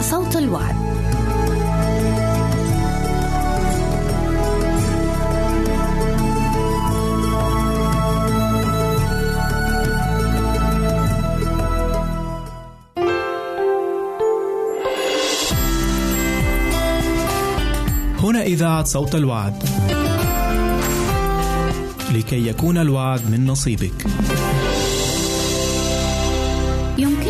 صوت الوعد. هنا إذاعة صوت الوعد. لكي يكون الوعد من نصيبك.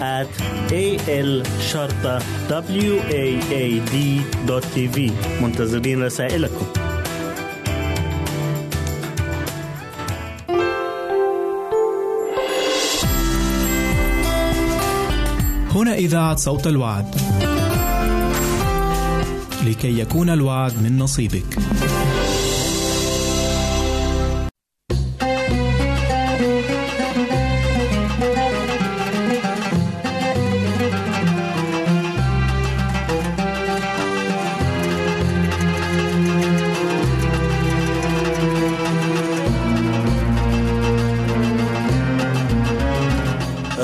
at a l شرطة w a a d دوت تي في منتظرين رسائلكم هنا إذاعة صوت الوعد. لكي يكون الوعد من نصيبك.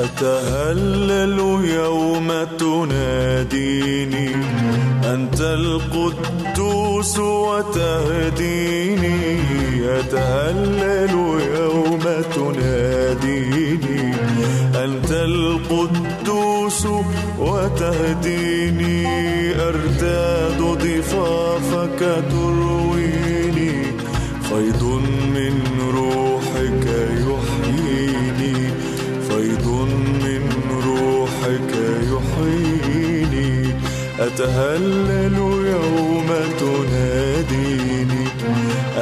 أتهلل يوم تناديني أنت القدوس وتهديني. أتهلل يوم تناديني أنت القدوس وتهديني. أرتاد ضفافك أتهلل يوم تناديني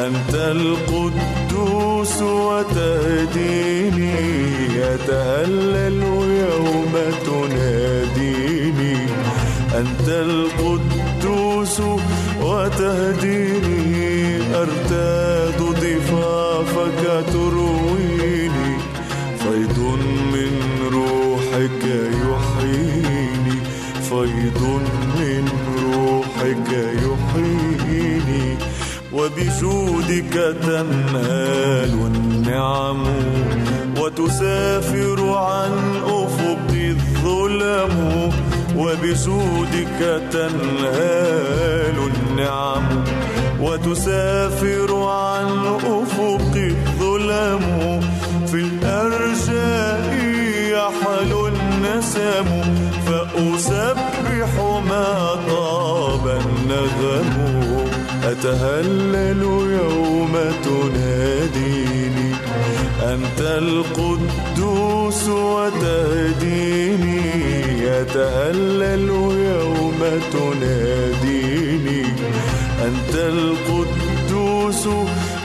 أنت القدوس وتهديني. أتهلل يوم تناديني أنت القدوس وتهديني. وبجودك تنهال النعم وتسافر عن أفق الظلم وبجودك تنهال النعم وتسافر عن أفق الظلم في الأرجاء يحل النسم فأسبح ما طاب النغم أتهلل يوم تناديني. أنت القدوس وتهديني. أتهلل يوم تناديني. أنت القدوس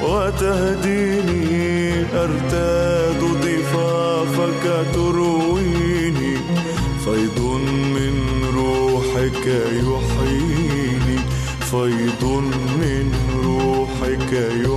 وتهديني. أرتاد ضفافك ترويني. فيض من روحك يحييني. فيض روحك يحييني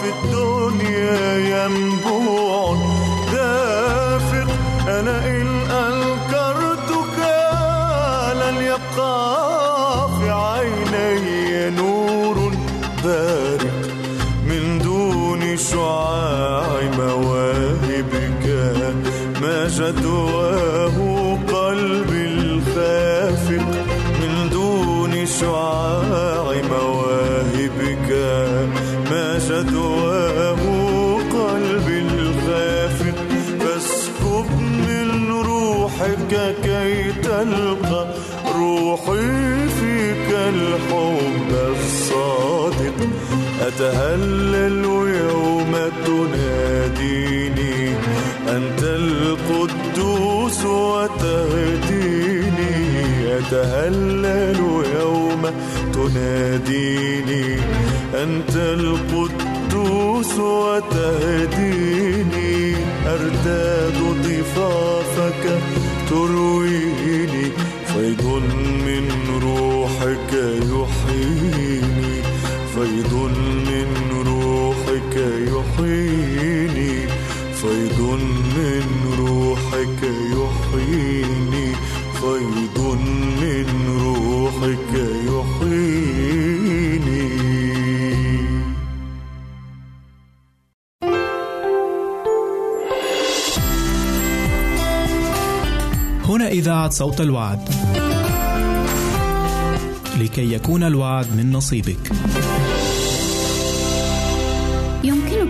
في الدنيا ينبوع. دافق أنا إن أنكرتك في عيني نور بارق من دون شعاع مواهبك ما جدواه قلبي الخافق من دون شعاع الحب الصادق. أتهلل يوم تناديني أنت القدوس وتهديني. أتهلل يوم تناديني أنت القدوس وتهديني. أرتاد ضفافك ترويني فيض روحك يحييني فيض من روحك يحييني فيض من روحك يحييني هنا إذاعة صوت الوعد. لكي يكون الوعد من نصيبك.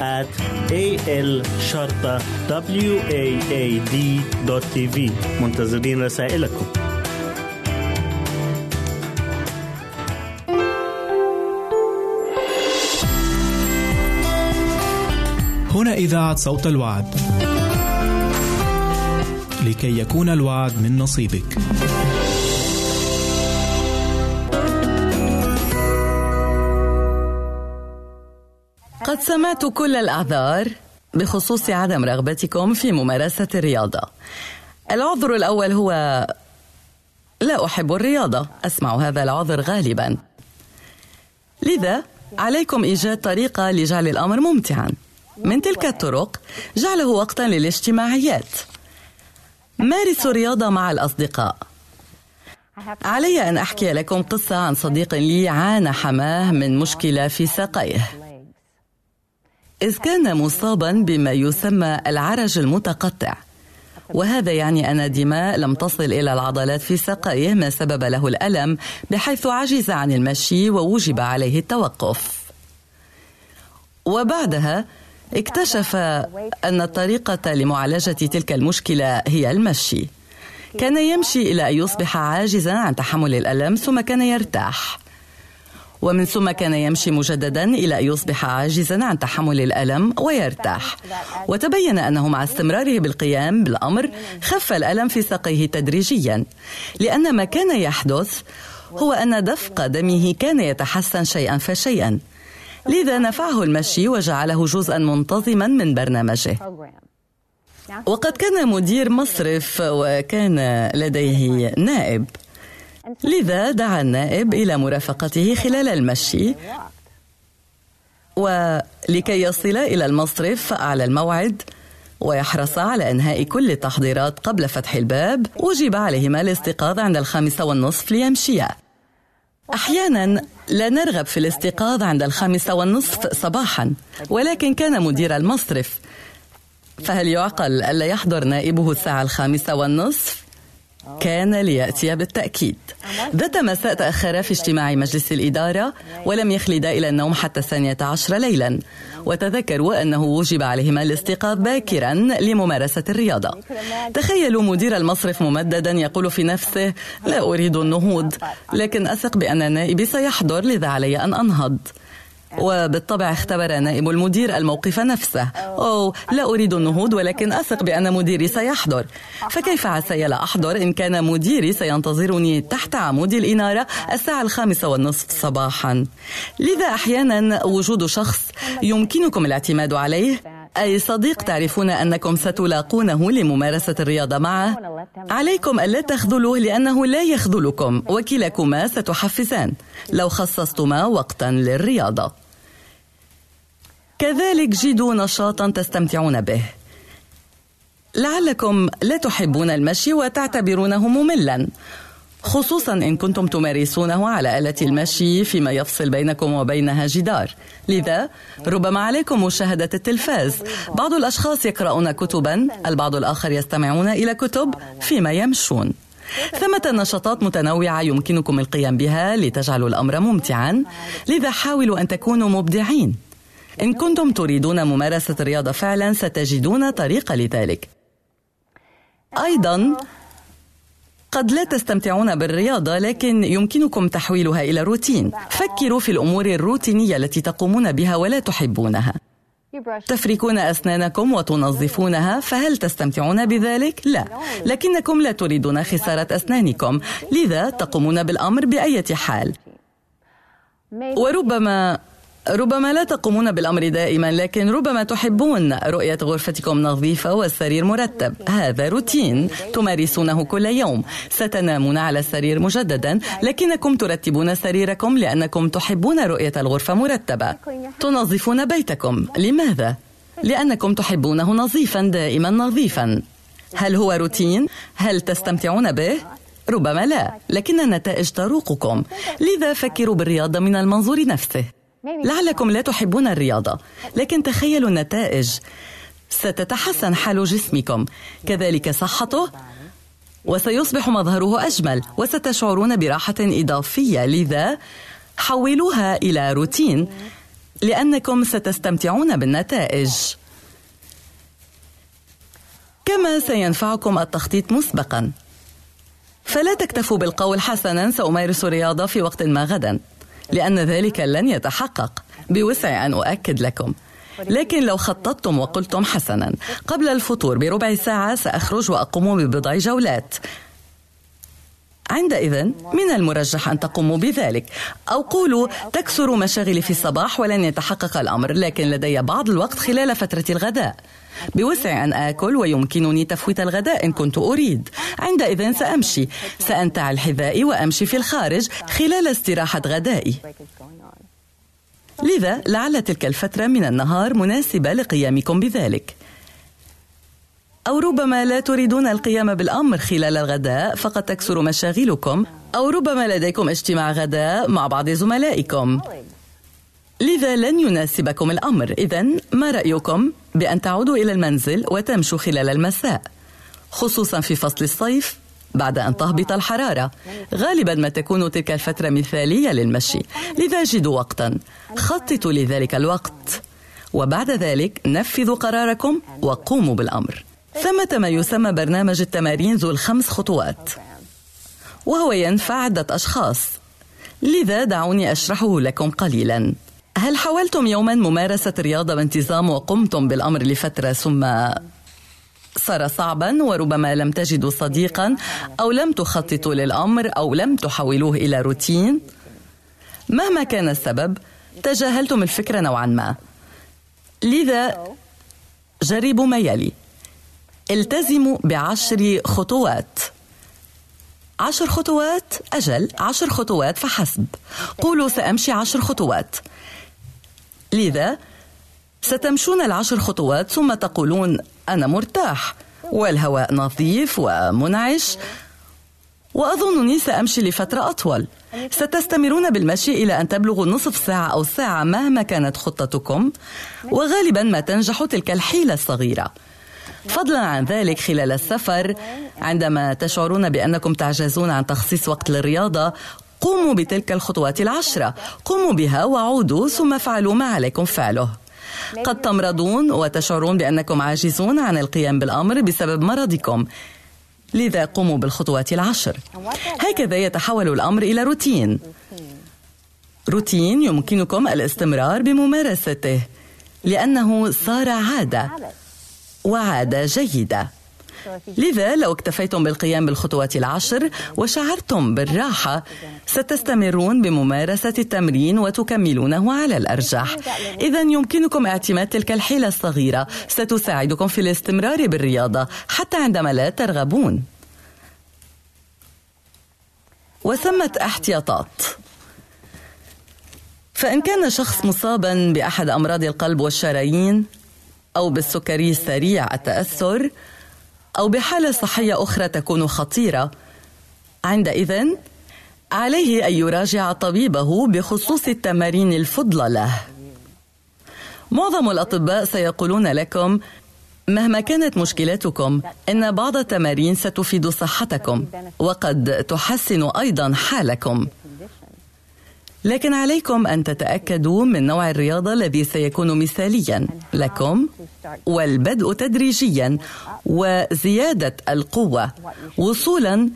at a l شرطة w a a d tv منتظرين رسائلكم هنا إذاعة صوت الوعد. لكي يكون الوعد من نصيبك. قد سمعت كل الأعذار بخصوص عدم رغبتكم في ممارسة الرياضة. العذر الأول هو لا أحب الرياضة، أسمع هذا العذر غالبا. لذا عليكم إيجاد طريقة لجعل الأمر ممتعا. من تلك الطرق جعله وقتا للاجتماعيات. مارسوا الرياضة مع الأصدقاء. علي أن أحكي لكم قصة عن صديق لي عانى حماه من مشكلة في ساقيه. إذ كان مصابا بما يسمى العرج المتقطع. وهذا يعني أن الدماء لم تصل إلى العضلات في ساقيه ما سبب له الألم بحيث عجز عن المشي ووجب عليه التوقف. وبعدها اكتشف أن الطريقة لمعالجة تلك المشكلة هي المشي. كان يمشي إلى أن يصبح عاجزا عن تحمل الألم ثم كان يرتاح. ومن ثم كان يمشي مجددا إلى أن يصبح عاجزا عن تحمل الألم ويرتاح. وتبين أنه مع استمراره بالقيام بالأمر خف الألم في ساقيه تدريجيا. لأن ما كان يحدث هو أن دفق دمه كان يتحسن شيئا فشيئا. لذا نفعه المشي وجعله جزءا منتظما من برنامجه. وقد كان مدير مصرف وكان لديه نائب. لذا دعا النائب إلى مرافقته خلال المشي. ولكي يصل إلى المصرف فأعلى الموعد. ويحرص على إنهاء كل التحضيرات قبل فتح الباب. وجب عليهما الاستيقاظ عند الخامسة والنصف ليمشيا. أحيانا لا نرغب في الاستيقاظ عند الخامسة والنصف صباحا. ولكن كان مدير المصرف. فهل يعقل ألا يحضر نائبه الساعة الخامسة والنصف؟ كان ليأتي بالتأكيد. ذات مساء تأخر في اجتماع مجلس الإدارة ولم يخلد إلى النوم حتى الثانية عشر ليلا. وتذكروا أنه وجب عليهما الاستيقاظ باكرا لممارسة الرياضة. تخيلوا مدير المصرف ممددا يقول في نفسه لا أريد النهوض لكن أثق بأن نائبي سيحضر لذا علي أن أنهض. وبالطبع اختبر نائب المدير الموقف نفسه. أو لا أريد النهوض ولكن أثق بأن مديري سيحضر. فكيف عسى لا أحضر؟ إن كان مديري سينتظرني تحت عمود الإنارة الساعة الخامسة والنصف صباحا. لذا أحيانا وجود شخص يمكنكم الاعتماد عليه أي صديق تعرفون أنكم ستلاقونه لممارسة الرياضة معه؟ عليكم ألا تخذلوه لأنه لا يخذلكم. وكلاكما ستحفزان. لو خصصتما وقتا للرياضة. كذلك جدوا نشاطا تستمتعون به. لعلكم لا تحبون المشي وتعتبرونه مملا. خصوصا إن كنتم تمارسونه على آلة المشي فيما يفصل بينكم وبينها جدار. لذا ربما عليكم مشاهدة التلفاز. بعض الأشخاص يقرؤون كتبا البعض الآخر يستمعون إلى كتب فيما يمشون. ثمة نشاطات متنوعة يمكنكم القيام بها لتجعلوا الأمر ممتعا. لذا حاولوا أن تكونوا مبدعين. إن كنتم تريدون ممارسة الرياضة فعلا ستجدون طريقة لذلك. أيضا قد لا تستمتعون بالرياضة لكن يمكنكم تحويلها إلى روتين. فكروا في الأمور الروتينية التي تقومون بها ولا تحبونها. تفركون أسنانكم وتنظفونها فهل تستمتعون بذلك؟ لا. لكنكم لا تريدون خسارة أسنانكم. لذا تقومون بالأمر بأية حال. وربما ربما لا تقومون بالأمر دائما لكن ربما تحبون رؤية غرفتكم نظيفه والسرير مرتب. هذا روتين تمارسونه كل يوم. ستنامون على السرير مجددا لكنكم ترتبون سريركم لأنكم تحبون رؤية الغرفة مرتبة. تنظفون بيتكم. لماذا؟ لأنكم تحبونه نظيفا دائما نظيفا. هل هو روتين؟ هل تستمتعون به؟ ربما لا لكن النتائج تروقكم. لذا فكروا بالرياضة من المنظور نفسه. لعلكم لا تحبون الرياضة لكن تخيلوا النتائج. ستتحسن حال جسمكم. كذلك صحته وسيصبح مظهره أجمل وستشعرون براحة إضافية. لذا حولوها إلى روتين لأنكم ستستمتعون بالنتائج. كما سينفعكم التخطيط مسبقا. فلا تكتفوا بالقول حسنا سأمارس رياضة في وقت ما غدا. لأن ذلك لن يتحقق. بوسع أن أؤكد لكم. لكن لو خططتم وقلتم حسنا قبل الفطور بربع ساعة سأخرج وأقوم ببضع جولات. عندئذ من المرجح أن تقوموا بذلك. أو قولوا تكسر مشاغلي في الصباح ولن يتحقق الأمر لكن لدي بعض الوقت خلال فترة الغداء. بوسع أن آكل ويمكنني تفويت الغداء إن كنت أريد. عندئذ سأمشي. سأنتع الحذاء وأمشي في الخارج خلال استراحة غدائي. لذا لعل تلك الفترة من النهار مناسبة لقيامكم بذلك. أو ربما لا تريدون القيام بالأمر خلال الغداء فقد تكسر مشاغلكم. أو ربما لديكم اجتماع غداء مع بعض زملائكم. لذا لن يناسبكم الأمر. إذا ما رأيكم؟ بأن تعودوا إلى المنزل وتمشوا خلال المساء خصوصا في فصل الصيف بعد أن تهبط الحرارة. غالبا ما تكون تلك الفترة مثالية للمشي. لذا جدوا وقتا. خططوا لذلك الوقت. وبعد ذلك نفذوا قراركم وقوموا بالأمر. ثمة ما يسمى برنامج التمارين ذو الخمس خطوات. وهو ينفع عدة أشخاص. لذا دعوني أشرحه لكم قليلا. هل حاولتم يوما ممارسة رياضة بانتظام وقمتم بالأمر لفترة ثم صار صعبا وربما لم تجدوا صديقا أو لم تخططوا للأمر أو لم تحولوه إلى روتين؟ مهما كان السبب تجاهلتم الفكرة نوعا ما. لذا جربوا ما يلي. التزموا بعشر خطوات. عشر خطوات أجل عشر خطوات فحسب. قولوا سأمشي عشر خطوات. لذا ستمشون العشر خطوات ثم تقولون أنا مرتاح والهواء نظيف ومنعش وأظنني سأمشي لفترة أطول. ستستمرون بالمشي إلى أن تبلغوا نصف ساعة أو ساعة مهما كانت خطتكم وغالبا ما تنجح تلك الحيلة الصغيرة. فضلا عن ذلك خلال السفر عندما تشعرون بأنكم تعجزون عن تخصيص وقت للرياضة قوموا بتلك الخطوات العشرة. قوموا بها وعودوا ثم افعلوا ما عليكم فعله. قد تمرضون وتشعرون بأنكم عاجزون عن القيام بالأمر بسبب مرضكم. لذا قوموا بالخطوات العشر. هكذا يتحول الأمر إلى روتين. روتين يمكنكم الاستمرار بممارسته لأنه صار عادة وعادة جيدة. لذا لو اكتفيتم بالقيام بالخطوات العشر وشعرتم بالراحة ستستمرون بممارسة التمرين وتكملونه على الأرجح. إذا يمكنكم اعتماد تلك الحيلة الصغيرة. ستساعدكم في الاستمرار بالرياضة حتى عندما لا ترغبون. وثمة احتياطات. فإن كان شخص مصابا بأحد أمراض القلب والشرايين أو بالسكري سريع التأثر أو بحالة صحية أخرى تكون خطيرة. عندئذ عليه أن يراجع طبيبه بخصوص التمارين الفضلى له معظم الأطباء سيقولون لكم مهما كانت مشكلتكم إن بعض التمارين ستفيد صحتكم وقد تحسن أيضا حالكم. لكن عليكم أن تتأكدوا من نوع الرياضة الذي سيكون مثاليا لكم والبدء تدريجيا وزيادة القوة وصولا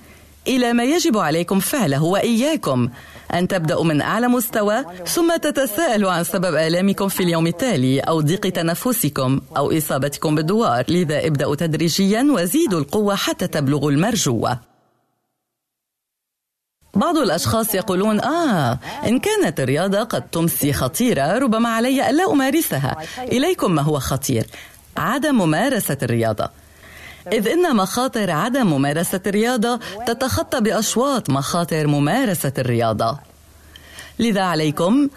إلى ما يجب عليكم فعله وإياكم. أن تبدأوا من أعلى مستوى ثم تتساءلوا عن سبب آلامكم في اليوم التالي أو ضيق تنفسكم أو إصابتكم بالدوار لذا ابدأوا تدريجيا وزيدوا القوة حتى تبلغوا المرجوة بعض الأشخاص يقولون آه إن كانت الرياضة قد تمسي خطيرة ربما علي ألا أمارسها. إليكم ما هو خطير؟ عدم ممارسة الرياضة. إذ إن مخاطر عدم ممارسة الرياضة تتخطى بأشواط مخاطر ممارسة الرياضة. لذا عليكم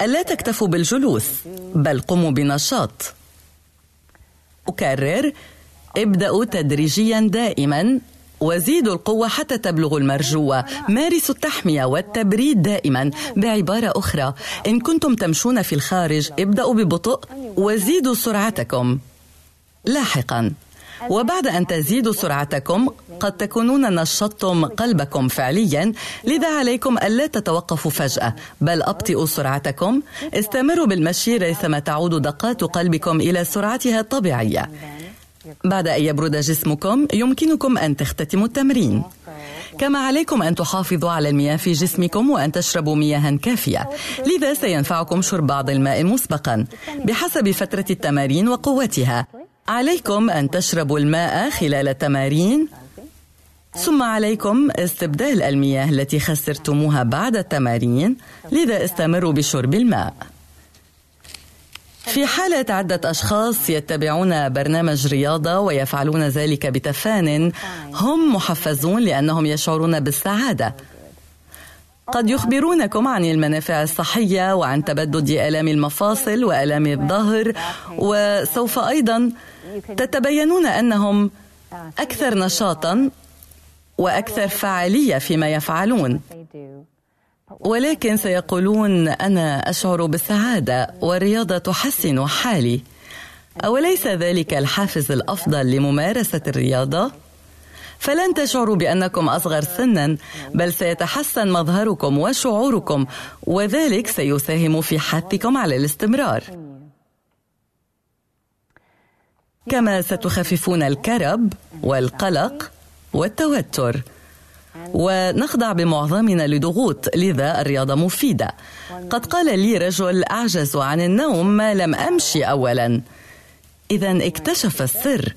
ألا تكتفوا بالجلوس بل قوموا بنشاط. أكرر ابدأوا تدريجيا دائما وزيدوا القوة حتى تبلغوا المرجوة مارسوا التحمية والتبريد دائما. بعبارة أخرى. إن كنتم تمشون في الخارج ابدأوا ببطء. وزيدوا سرعتكم. لاحقا. وبعد أن تزيدوا سرعتكم قد تكونون نشطتم قلبكم فعليا. لذا عليكم ألا تتوقفوا فجأة. بل أبطئوا سرعتكم. استمروا بالمشي ريثما تعود دقات قلبكم إلى سرعتها الطبيعية. بعد أن يبرد جسمكم يمكنكم أن تختتموا التمرين. كما عليكم أن تحافظوا على المياه في جسمكم وأن تشربوا مياها كافية. لذا سينفعكم شرب بعض الماء مسبقا بحسب فترة التمارين وقوتها. عليكم أن تشربوا الماء خلال التمارين. ثم عليكم استبدال المياه التي خسرتموها بعد التمارين. لذا استمروا بشرب الماء. في حالة عدة أشخاص يتبعون برنامج رياضة ويفعلون ذلك بتفان هم محفزون لأنهم يشعرون بالسعادة. قد يخبرونكم عن المنافع الصحية وعن تبدد آلام المفاصل وآلام الظهر وسوف أيضا تتبينون أنهم أكثر نشاطا وأكثر فعالية فيما يفعلون. ولكن سيقولون أنا أشعر بالسعادة والرياضة تحسن حالي. أوليس ذلك الحافز الأفضل لممارسة الرياضة؟ فلن تشعروا بأنكم أصغر سنا بل سيتحسن مظهركم وشعوركم وذلك سيساهم في حثكم على الاستمرار. كما ستخففون الكرب والقلق والتوتر. ونخضع بمعظمنا لضغوط لذا الرياضة مفيدة. قد قال لي رجل أعجز عن النوم ما لم أمشي أولا. إذا اكتشف السر.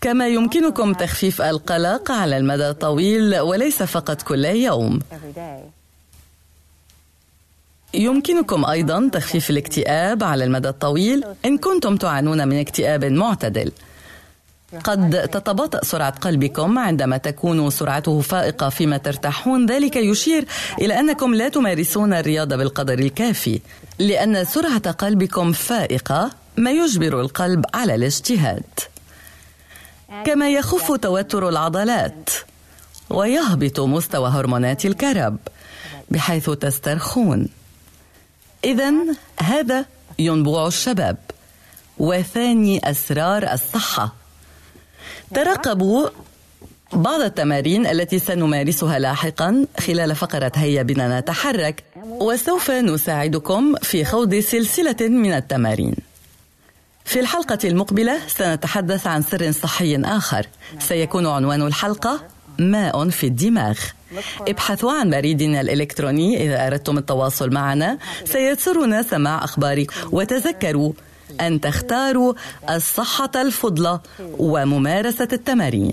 كما يمكنكم تخفيف القلق على المدى الطويل وليس فقط كل يوم. يمكنكم أيضا تخفيف الاكتئاب على المدى الطويل إن كنتم تعانون من اكتئاب معتدل. قد تتباطأ سرعة قلبكم عندما تكون سرعته فائقة فيما ترتاحون. ذلك يشير إلى أنكم لا تمارسون الرياضة بالقدر الكافي لأن سرعة قلبكم فائقة ما يجبر القلب على الاجتهاد. كما يخف توتر العضلات ويهبط مستوى هرمونات الكرب بحيث تسترخون. إذا هذا ينبوع الشباب وثاني أسرار الصحة. ترقبوا بعض التمارين التي سنمارسها لاحقا خلال فقرة هيا بنا نتحرك وسوف نساعدكم في خوض سلسلة من التمارين. في الحلقة المقبلة سنتحدث عن سر صحي آخر. سيكون عنوان الحلقة ماء في الدماغ. ابحثوا عن بريدنا الإلكتروني إذا أردتم التواصل معنا. سيسرنا سماع أخبارك وتذكروا أن تختاروا الصحة الفضلى وممارسة التمارين.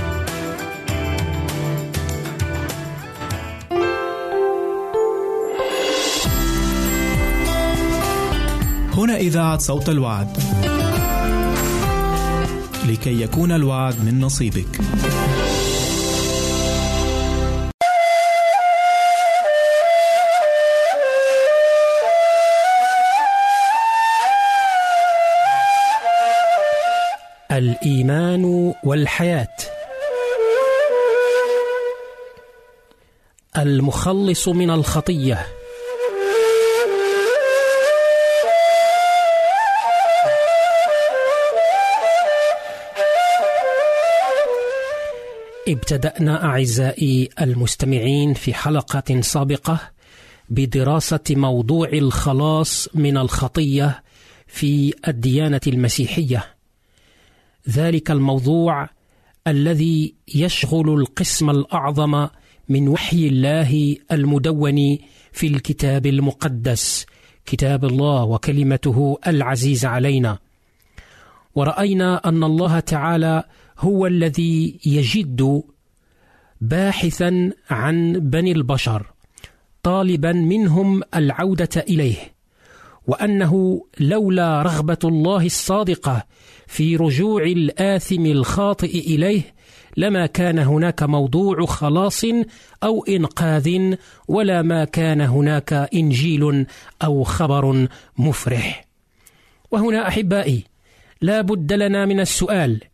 هنا إذاعة صوت الوعد. لكي يكون الوعد من نصيبك. الإيمان والحياة المخلص من الخطية ابتدأنا أعزائي المستمعين في حلقة سابقة بدراسة موضوع الخلاص من الخطية في الديانة المسيحية. ذلك الموضوع الذي يشغل القسم الأعظم من وحي الله المدون في الكتاب المقدس كتاب الله وكلمته العزيز علينا. ورأينا أن الله تعالى هو الذي يجد باحثا عن بني البشر طالبا منهم العودة إليه وأنه لولا رغبة الله الصادقة في رجوع الآثم الخاطئ إليه لما كان هناك موضوع خلاص أو إنقاذ ولا ما كان هناك إنجيل أو خبر مفرح. وهنا أحبائي لا بد لنا من السؤال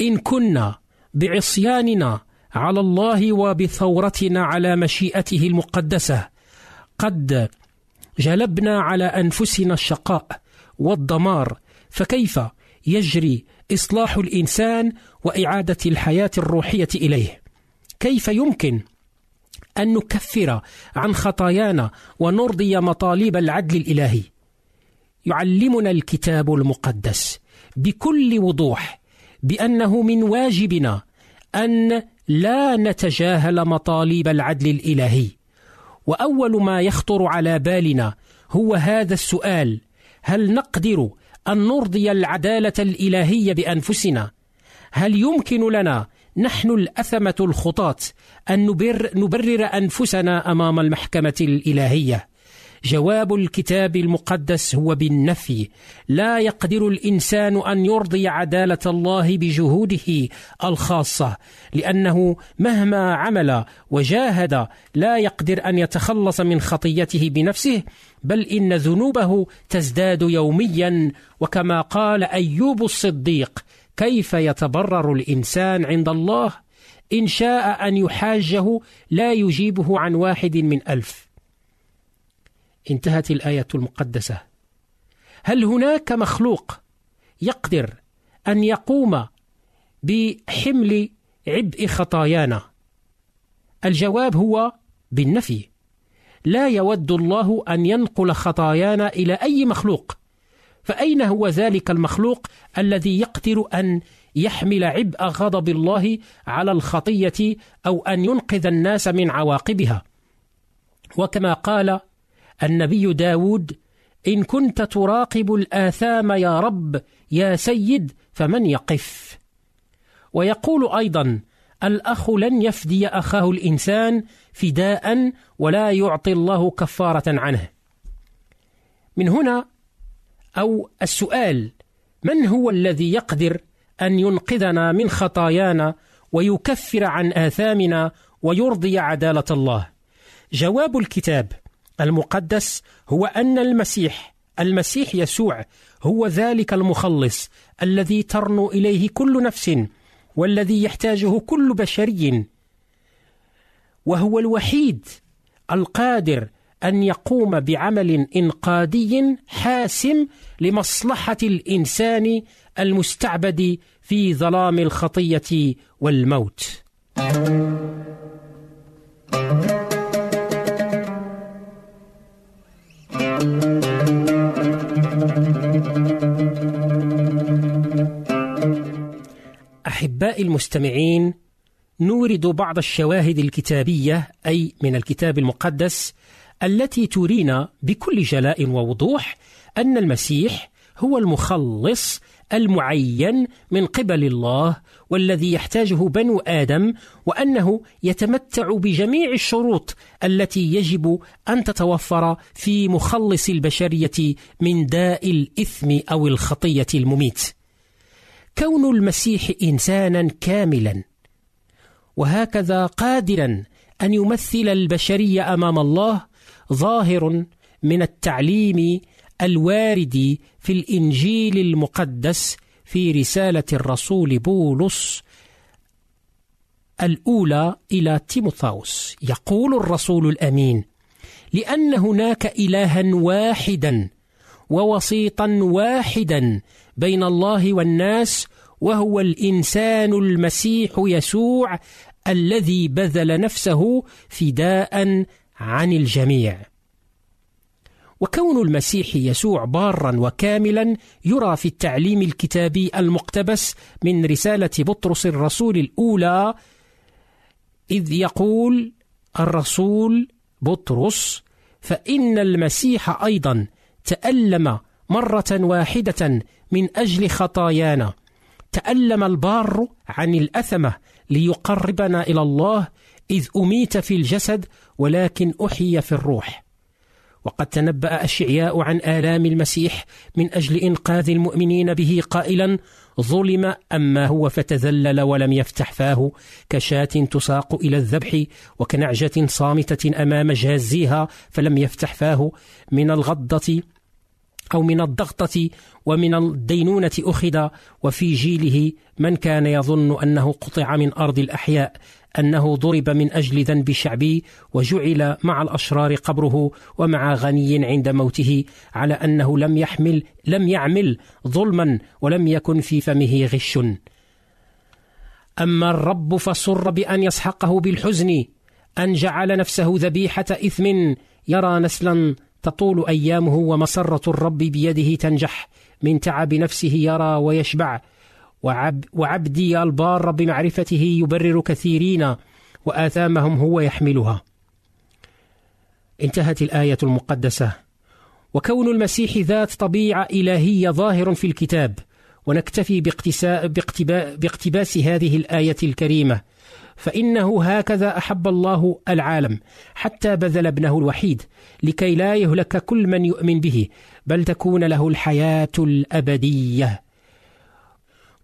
إن كنا بعصياننا على الله وبثورتنا على مشيئته المقدسة قد جلبنا على أنفسنا الشقاء والدمار فكيف يجري إصلاح الإنسان وإعادة الحياة الروحية إليه؟ كيف يمكن أن نكفر عن خطايانا ونرضي مطالب العدل الإلهي؟ يعلمنا الكتاب المقدس بكل وضوح بأنه من واجبنا أن لا نتجاهل مطالب العدل الإلهي. وأول ما يخطر على بالنا هو هذا السؤال هل نقدر أن نرضي العدالة الإلهية بأنفسنا؟ هل يمكن لنا نحن الأثمة الخطاة أن نبر نبرر أنفسنا أمام المحكمة الإلهية؟ جواب الكتاب المقدس هو بالنفي. لا يقدر الإنسان أن يرضي عدالة الله بجهوده الخاصة لأنه مهما عمل وجاهد لا يقدر أن يتخلص من خطيته بنفسه بل إن ذنوبه تزداد يوميا. وكما قال أيوب الصديق كيف يتبرر الإنسان عند الله؟ إن شاء أن يحاجه لا يجيبه عن واحد من ألف. انتهت الآية المقدسة. هل هناك مخلوق يقدر أن يقوم بحمل عبء خطايانا؟ الجواب هو بالنفي. لا يود الله أن ينقل خطايانا إلى أي مخلوق. فأين هو ذلك المخلوق الذي يقدر أن يحمل عبء غضب الله على الخطية أو أن ينقذ الناس من عواقبها؟ وكما قال النبي داود إن كنت تراقب الآثام يا رب يا سيد فمن يقف؟ ويقول أيضا الأخ لن يفدي أخاه الإنسان فداء ولا يعطي الله كفارة عنه. من هنا أو السؤال من هو الذي يقدر أن ينقذنا من خطايانا ويكفر عن آثامنا ويرضي عدالة الله؟ جواب الكتاب المقدس هو أن المسيح المسيح يسوع هو ذلك المخلص الذي ترنو إليه كل نفس والذي يحتاجه كل بشري وهو الوحيد القادر أن يقوم بعمل إنقاذي حاسم لمصلحة الإنسان المستعبد في ظلام الخطية والموت. أحبائي المستمعين نورد بعض الشواهد الكتابية أي من الكتاب المقدس التي ترينا بكل جلاء ووضوح أن المسيح هو المخلص المعين من قبل الله والذي يحتاجه بنو آدم وأنه يتمتع بجميع الشروط التي يجب أن تتوفر في مخلص البشرية من داء الإثم أو الخطية المميت. كون المسيح إنسانا كاملا وهكذا قادرا أن يمثل البشرية أمام الله ظاهر من التعليم الوارد في الإنجيل المقدس في رسالة الرسول بولس الأولى إلى تيموثاوس. يقول الرسول الأمين لأن هناك إلها واحدا ووسيطا واحدا بين الله والناس وهو الإنسان المسيح يسوع الذي بذل نفسه فداء عن الجميع. وكون المسيح يسوع بارا وكاملا يرى في التعليم الكتابي المقتبس من رسالة بطرس الرسول الأولى إذ يقول الرسول بطرس فإن المسيح أيضا تألم مرة واحدة من أجل خطايانا تألم البار عن الأثمة ليقربنا إلى الله إذ أميت في الجسد ولكن أحيي في الروح وقد تنبأ أشعياء عن آلام المسيح من أجل إنقاذ المؤمنين به قائلا ظلم أما هو فتذلل ولم يفتح فاه كشاة تساق إلى الذبح وكنعجة صامتة أمام جازيها فلم يفتح فاه من الغضة أو من الضغطة ومن الدينونة أخذ وفي جيله من كان يظن أنه قطع من أرض الأحياء أنه ضرب من أجل ذنب شعبي وجعل مع الأشرار قبره ومع غني عند موته على أنه لم يحمل لم يعمل ظلما ولم يكن في فمه غش. أما الرب فسر بأن يسحقه بالحزن أن جعل نفسه ذبيحة إثم يرى نسلا تطول أيامه ومسرة الرب بيده تنجح. من تعب نفسه يرى ويشبع. وعب وعبدي البار بمعرفته يبرر كثيرين وآثامهم هو يحملها. انتهت الآية المقدسة. وكون المسيح ذات طبيعة إلهية ظاهر في الكتاب. ونكتفي باقتباس هذه الآية الكريمة. فإنه هكذا أحب الله العالم حتى بذل ابنه الوحيد لكي لا يهلك كل من يؤمن به بل تكون له الحياة الأبدية.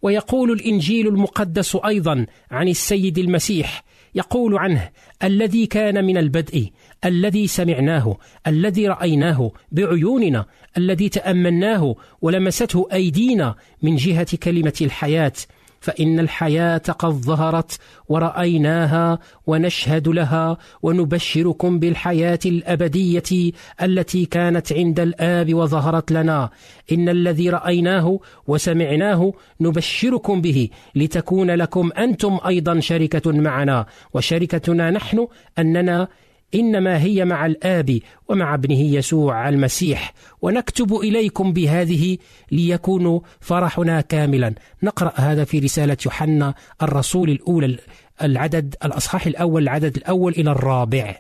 ويقول الإنجيل المقدس أيضا عن السيد المسيح يقول عنه الذي كان من البدء الذي سمعناه الذي رأيناه بعيوننا الذي تأمناه ولمسته أيدينا من جهة كلمة الحياة. فإن الحياة قد ظهرت ورأيناها ونشهد لها ونبشركم بالحياة الأبدية التي كانت عند الآب وظهرت لنا. إن الذي رأيناه وسمعناه نبشركم به لتكون لكم أنتم أيضا شركة معنا. وشركتنا نحن أننا إنما هي مع الآب ومع ابنه يسوع المسيح ونكتب إليكم بهذه ليكون فرحنا كاملا. نقرأ هذا في رسالة يوحنا الرسول الأولى العدد الأصحاح الأول العدد الأول إلى الرابع.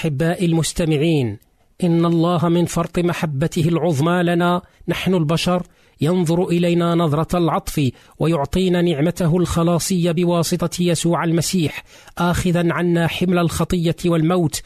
أحبائي المستمعين إن الله من فرط محبته العظمى لنا نحن البشر ينظر إلينا نظرة العطف ويعطينا نعمته الخلاصية بواسطة يسوع المسيح اخذا عنا حمل الخطية والموت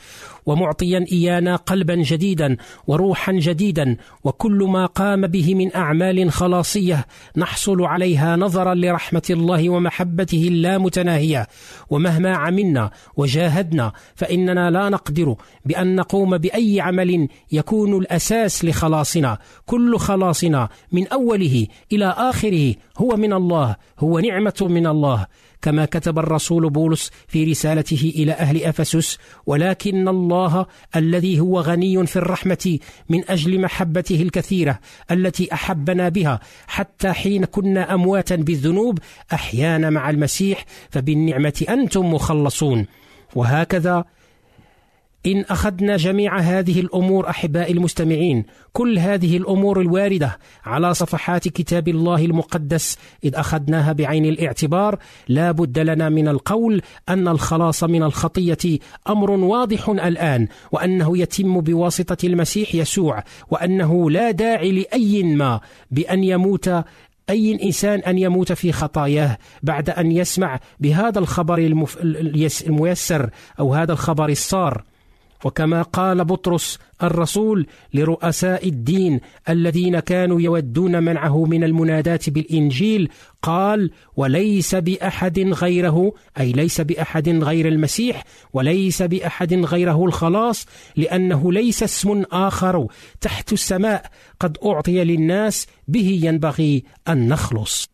ومعطيا إيانا قلبا جديدا وروحا جديدا وكل ما قام به من أعمال خلاصية نحصل عليها نظرا لرحمة الله ومحبته اللامتناهية. ومهما عملنا وجاهدنا فإننا لا نقدر بأن نقوم بأي عمل يكون الأساس لخلاصنا. كل خلاصنا من أوله إلى آخره هو من الله هو نعمة من الله. كما كتب الرسول بولس في رسالته إلى أهل أفسس ولكن الله الذي هو غني في الرحمة من أجل محبته الكثيرة التي أحبنا بها حتى حين كنا أمواتا بالذنوب أحيانا مع المسيح فبالنعمة أنتم مخلصون. وهكذا إن أخذنا جميع هذه الأمور أحباء المستمعين كل هذه الأمور الواردة على صفحات كتاب الله المقدس إذ أخذناها بعين الاعتبار لا بد لنا من القول أن الخلاص من الخطية أمر واضح الآن وأنه يتم بواسطة المسيح يسوع وأنه لا داعي لأي ما بأن يموت أي إنسان أن يموت في خطاياه بعد أن يسمع بهذا الخبر المف... الميسر أو هذا الخبر الصار. وكما قال بطرس الرسول لرؤساء الدين الذين كانوا يودون منعه من المنادات بالإنجيل قال وليس بأحد غيره أي ليس بأحد غير المسيح وليس بأحد غيره الخلاص لأنه ليس اسم آخر تحت السماء قد أعطي للناس به ينبغي أن نخلص.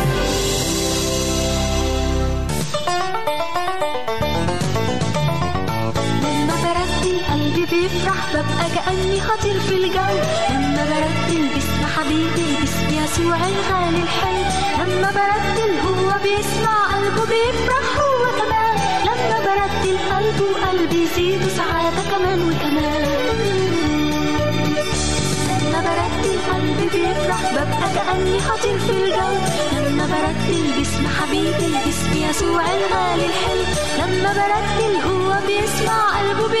كأني خطير في الجو. لما برتل باسم حبيبي باسم يسوع الغالي الحلو لما برتل هو بيسمع قلبه بيفرح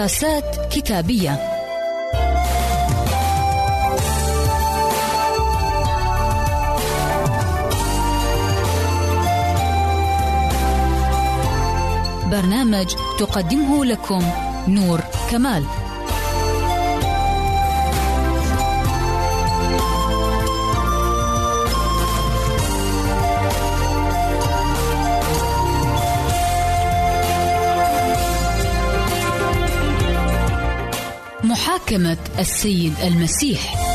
دراسات كتابية. برنامج تقدمه لكم نور كمال. محاكمة السيد المسيح.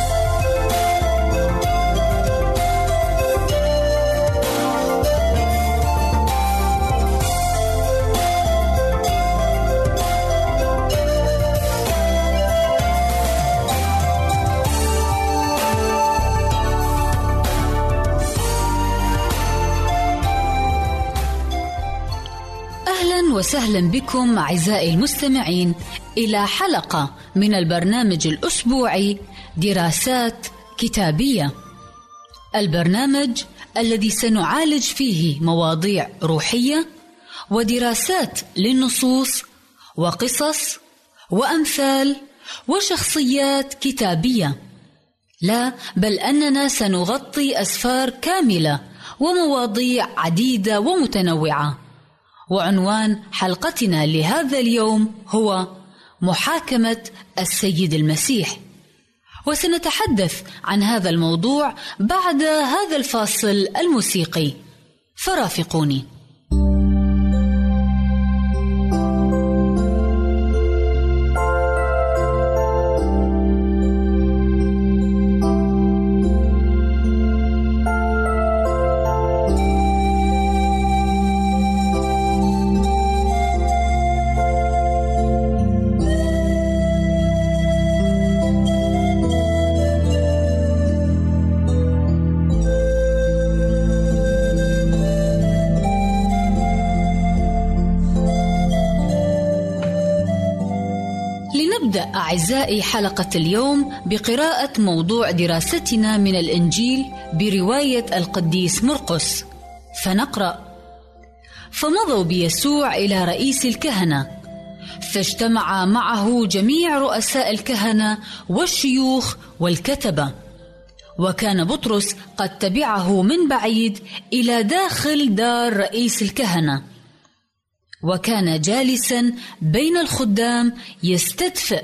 وسهلا بكم أعزائي المستمعين إلى حلقة من البرنامج الأسبوعي دراسات كتابية. البرنامج الذي سنعالج فيه مواضيع روحية ودراسات للنصوص وقصص وأمثال وشخصيات كتابية. لا بل أننا سنغطي أسفار كاملة ومواضيع عديدة ومتنوعة. وعنوان حلقتنا لهذا اليوم هو محاكمة السيد المسيح. وسنتحدث عن هذا الموضوع بعد هذا الفاصل الموسيقي. فرافقوني. لنبدا أعزائي حلقة اليوم بقراءة موضوع دراستنا من الإنجيل برواية القديس مرقس. فنقرأ. فمضوا بيسوع إلى رئيس الكهنة. فاجتمع معه جميع رؤساء الكهنة والشيوخ والكتبة. وكان بطرس قد تبعه من بعيد إلى داخل دار رئيس الكهنة. وكان جالسا بين الخدام يستدفئ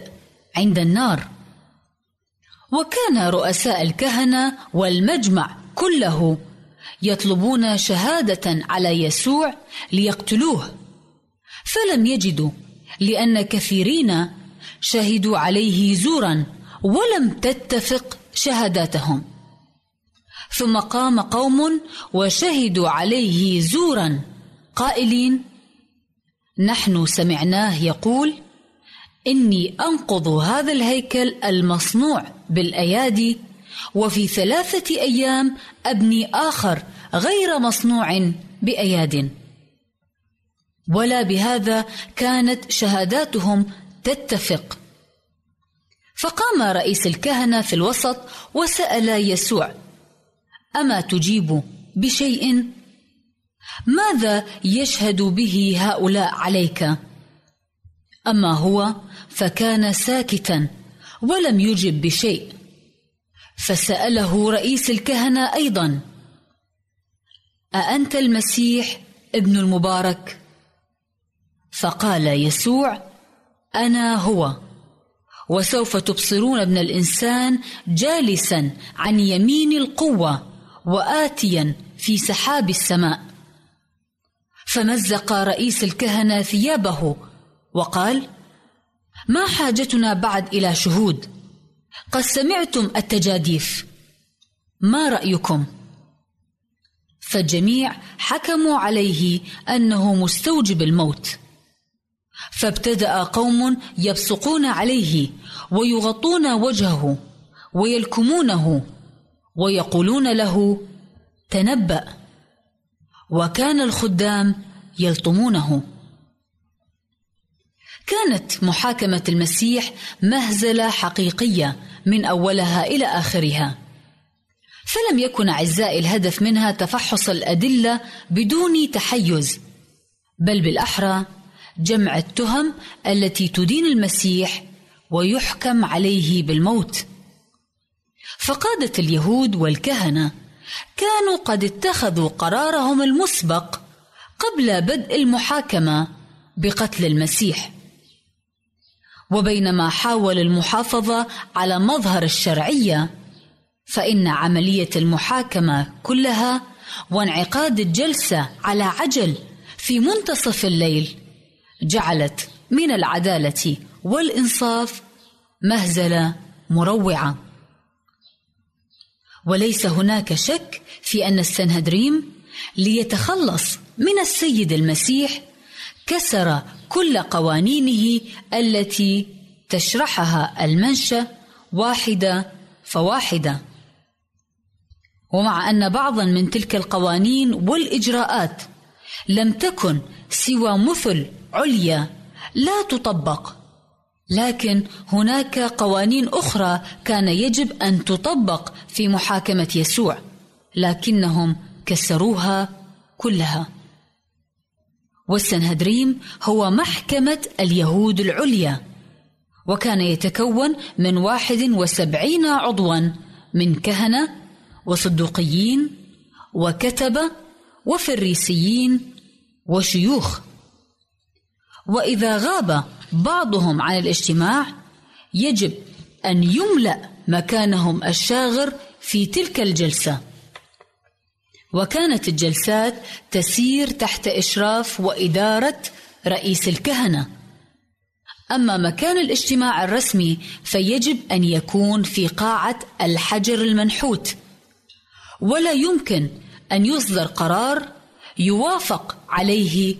عند النار. وكان رؤساء الكهنة والمجمع كله يطلبون شهادة على يسوع ليقتلوه. فلم يجدوا لأن كثيرين شهدوا عليه زورا ولم تتفق شهاداتهم. ثم قام قوم وشهدوا عليه زورا قائلين نحن سمعناه يقول إني أنقض هذا الهيكل المصنوع بالأيادي وفي ثلاثة أيام أبني آخر غير مصنوع بأياد. ولا بهذا كانت شهاداتهم تتفق. فقام رئيس الكهنة في الوسط وسأل يسوع أما تجيب بشيء؟ ماذا يشهد به هؤلاء عليك؟ أما هو فكان ساكتا ولم يجب بشيء. فسأله رئيس الكهنة أيضا أأنت المسيح ابن المبارك؟ فقال يسوع أنا هو. وسوف تبصرون ابن الإنسان جالسا عن يمين القوة وآتيا في سحاب السماء. فمزق رئيس الكهنة ثيابه وقال ما حاجتنا بعد إلى شهود؟ قد سمعتم التجاديف. ما رأيكم? فالجميع حكموا عليه أنه مستوجب الموت. فابتدأ قوم يبصقون عليه ويغطون وجهه ويلكمونه ويقولون له تنبأ. وكان الخدام يلطمونه. كانت محاكمة المسيح مهزلة حقيقية من أولها إلى آخرها. فلم يكن أعزائي الهدف منها تفحص الأدلة بدون تحيز بل بالأحرى جمع التهم التي تدين المسيح ويحكم عليه بالموت. فقادة اليهود والكهنة كانوا قد اتخذوا قرارهم المسبق قبل بدء المحاكمة بقتل المسيح. وبينما حاول المحافظة على مظهر الشرعية فإن عملية المحاكمة كلها وانعقاد الجلسة على عجل في منتصف الليل جعلت من العدالة والإنصاف مهزلة مروعة. وليس هناك شك في أن السنهدريم ليتخلص من السيد المسيح كسر كل قوانينه التي تشرحها المنشأ واحدة فواحدة. ومع أن بعضا من تلك القوانين والإجراءات لم تكن سوى مثل عليا لا تطبق. لكن هناك قوانين أخرى كان يجب أن تطبق في محاكمة يسوع لكنهم كسروها كلها. والسنهدريم هو محكمة اليهود العليا وكان يتكون من واحد وسبعين عضوا من كهنة وصدوقيين وكتبة وفريسيين وشيوخ. وإذا غاب بعضهم عن الاجتماع يجب أن يملأ مكانهم الشاغر في تلك الجلسة. وكانت الجلسات تسير تحت إشراف وإدارة رئيس الكهنة. أما مكان الاجتماع الرسمي فيجب أن يكون في قاعة الحجر المنحوت. ولا يمكن أن يصدر قرار يوافق عليه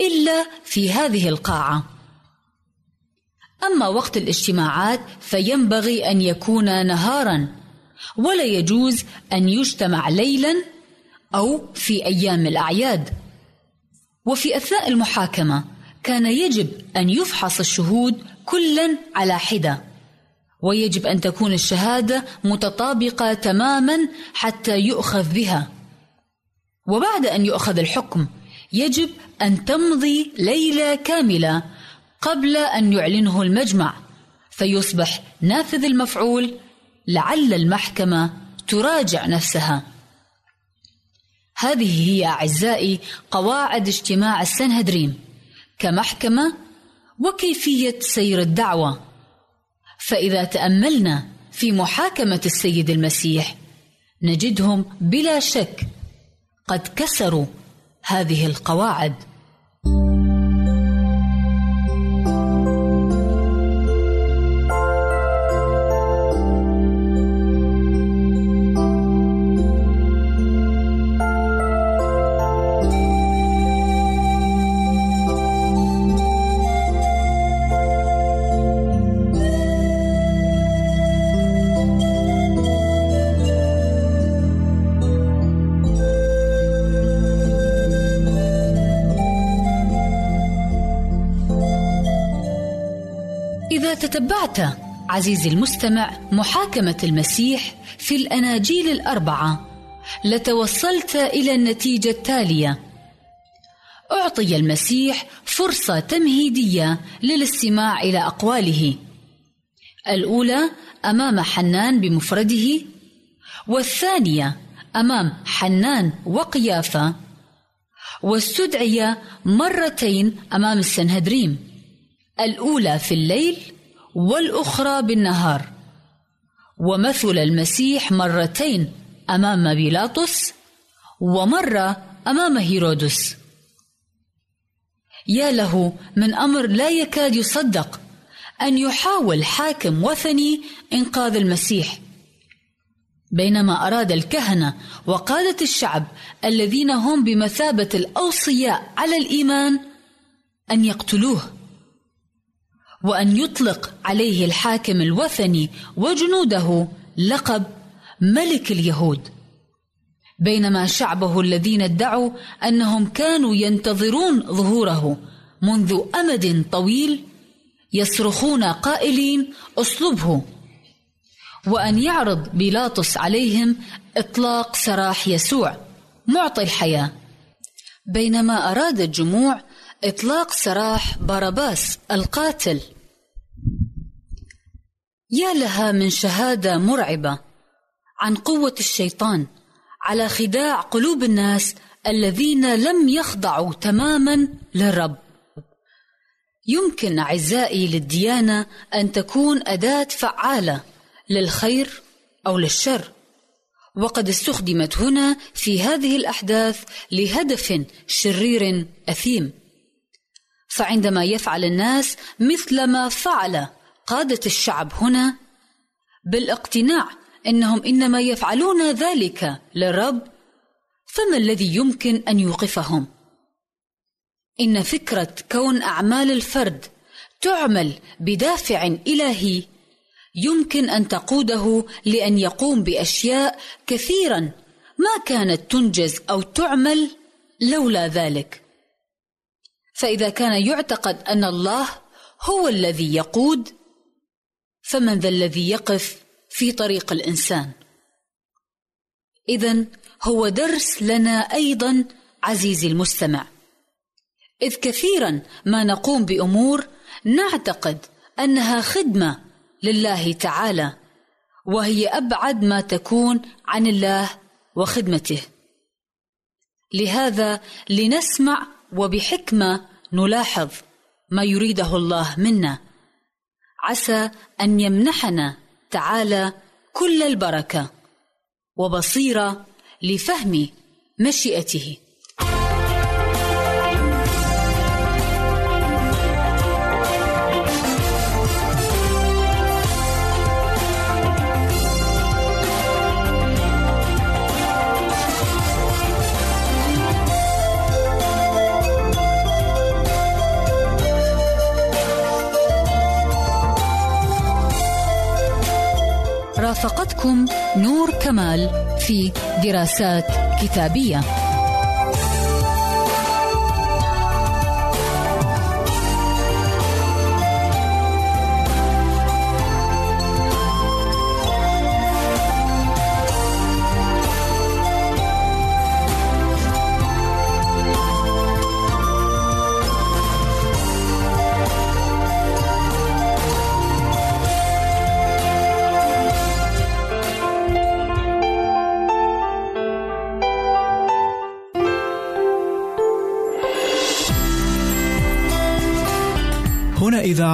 إلا في هذه القاعة. أما وقت الاجتماعات فينبغي أن يكون نهارا ولا يجوز أن يجتمع ليلا أو في أيام الأعياد. وفي أثناء المحاكمة كان يجب أن يفحص الشهود كلا على حدة ويجب أن تكون الشهادة متطابقة تماما حتى يؤخذ بها. وبعد أن يؤخذ الحكم يجب أن تمضي ليلة كاملة قبل أن يعلنه المجمع فيصبح نافذ المفعول لعل المحكمة تراجع نفسها. هذه هي أعزائي قواعد اجتماع السنهدريم كمحكمة وكيفية سير الدعوة. فإذا تأملنا في محاكمة السيد المسيح نجدهم بلا شك قد كسروا هذه القواعد. عزيزي المستمع محاكمة المسيح في الأناجيل الأربعة. لتوصلت إلى النتيجة التالية. أعطي المسيح فرصة تمهيدية للاستماع إلى أقواله. الأولى أمام حنان بمفرده والثانية أمام حنان وقيافة واستدعي مرتين أمام السنهدريم. الأولى في الليل والأخرى بالنهار. ومثل المسيح مرتين أمام بيلاطس ومرة أمام هيرودس. يا له من أمر لا يكاد يصدق أن يحاول حاكم وثني إنقاذ المسيح. بينما أراد الكهنة وقادة الشعب الذين هم بمثابة الأوصياء على الإيمان أن يقتلوه. وأن يطلق عليه الحاكم الوثني وجنوده لقب ملك اليهود. بينما شعبه الذين ادعوا أنهم كانوا ينتظرون ظهوره منذ أمد طويل يصرخون قائلين اصلبه وأن يعرض بيلاطس عليهم إطلاق سراح يسوع معطي الحياة. بينما أراد الجموع إطلاق سراح باراباس القاتل. يا لها من شهادة مرعبة عن قوة الشيطان على خداع قلوب الناس الذين لم يخضعوا تماما للرب. يمكن أعزائي للديانة أن تكون أداة فعالة للخير أو للشر وقد استخدمت هنا في هذه الأحداث لهدف شرير أثيم. فعندما يفعل الناس مثل ما فعل قادة الشعب هنا بالاقتناع إنهم إنما يفعلون ذلك للرب فما الذي يمكن أن يوقفهم؟ إن فكرة كون أعمال الفرد تعمل بدافع إلهي يمكن أن تقوده لأن يقوم بأشياء كثيرا ما كانت تنجز أو تعمل لولا ذلك. فإذا كان يعتقد أن الله هو الذي يقود فمن ذا الذي يقف في طريق الإنسان؟ اذا هو درس لنا أيضا عزيزي المستمع. إذ كثيرا ما نقوم بأمور نعتقد أنها خدمة لله تعالى وهي أبعد ما تكون عن الله وخدمته. لهذا لنسمع وبحكمة نلاحظ ما يريده الله منا. عسى أن يمنحنا تعالى كل البركة وبصيرة لفهم مشيئته. رافقتكم نور كمال في دراسات كتابية.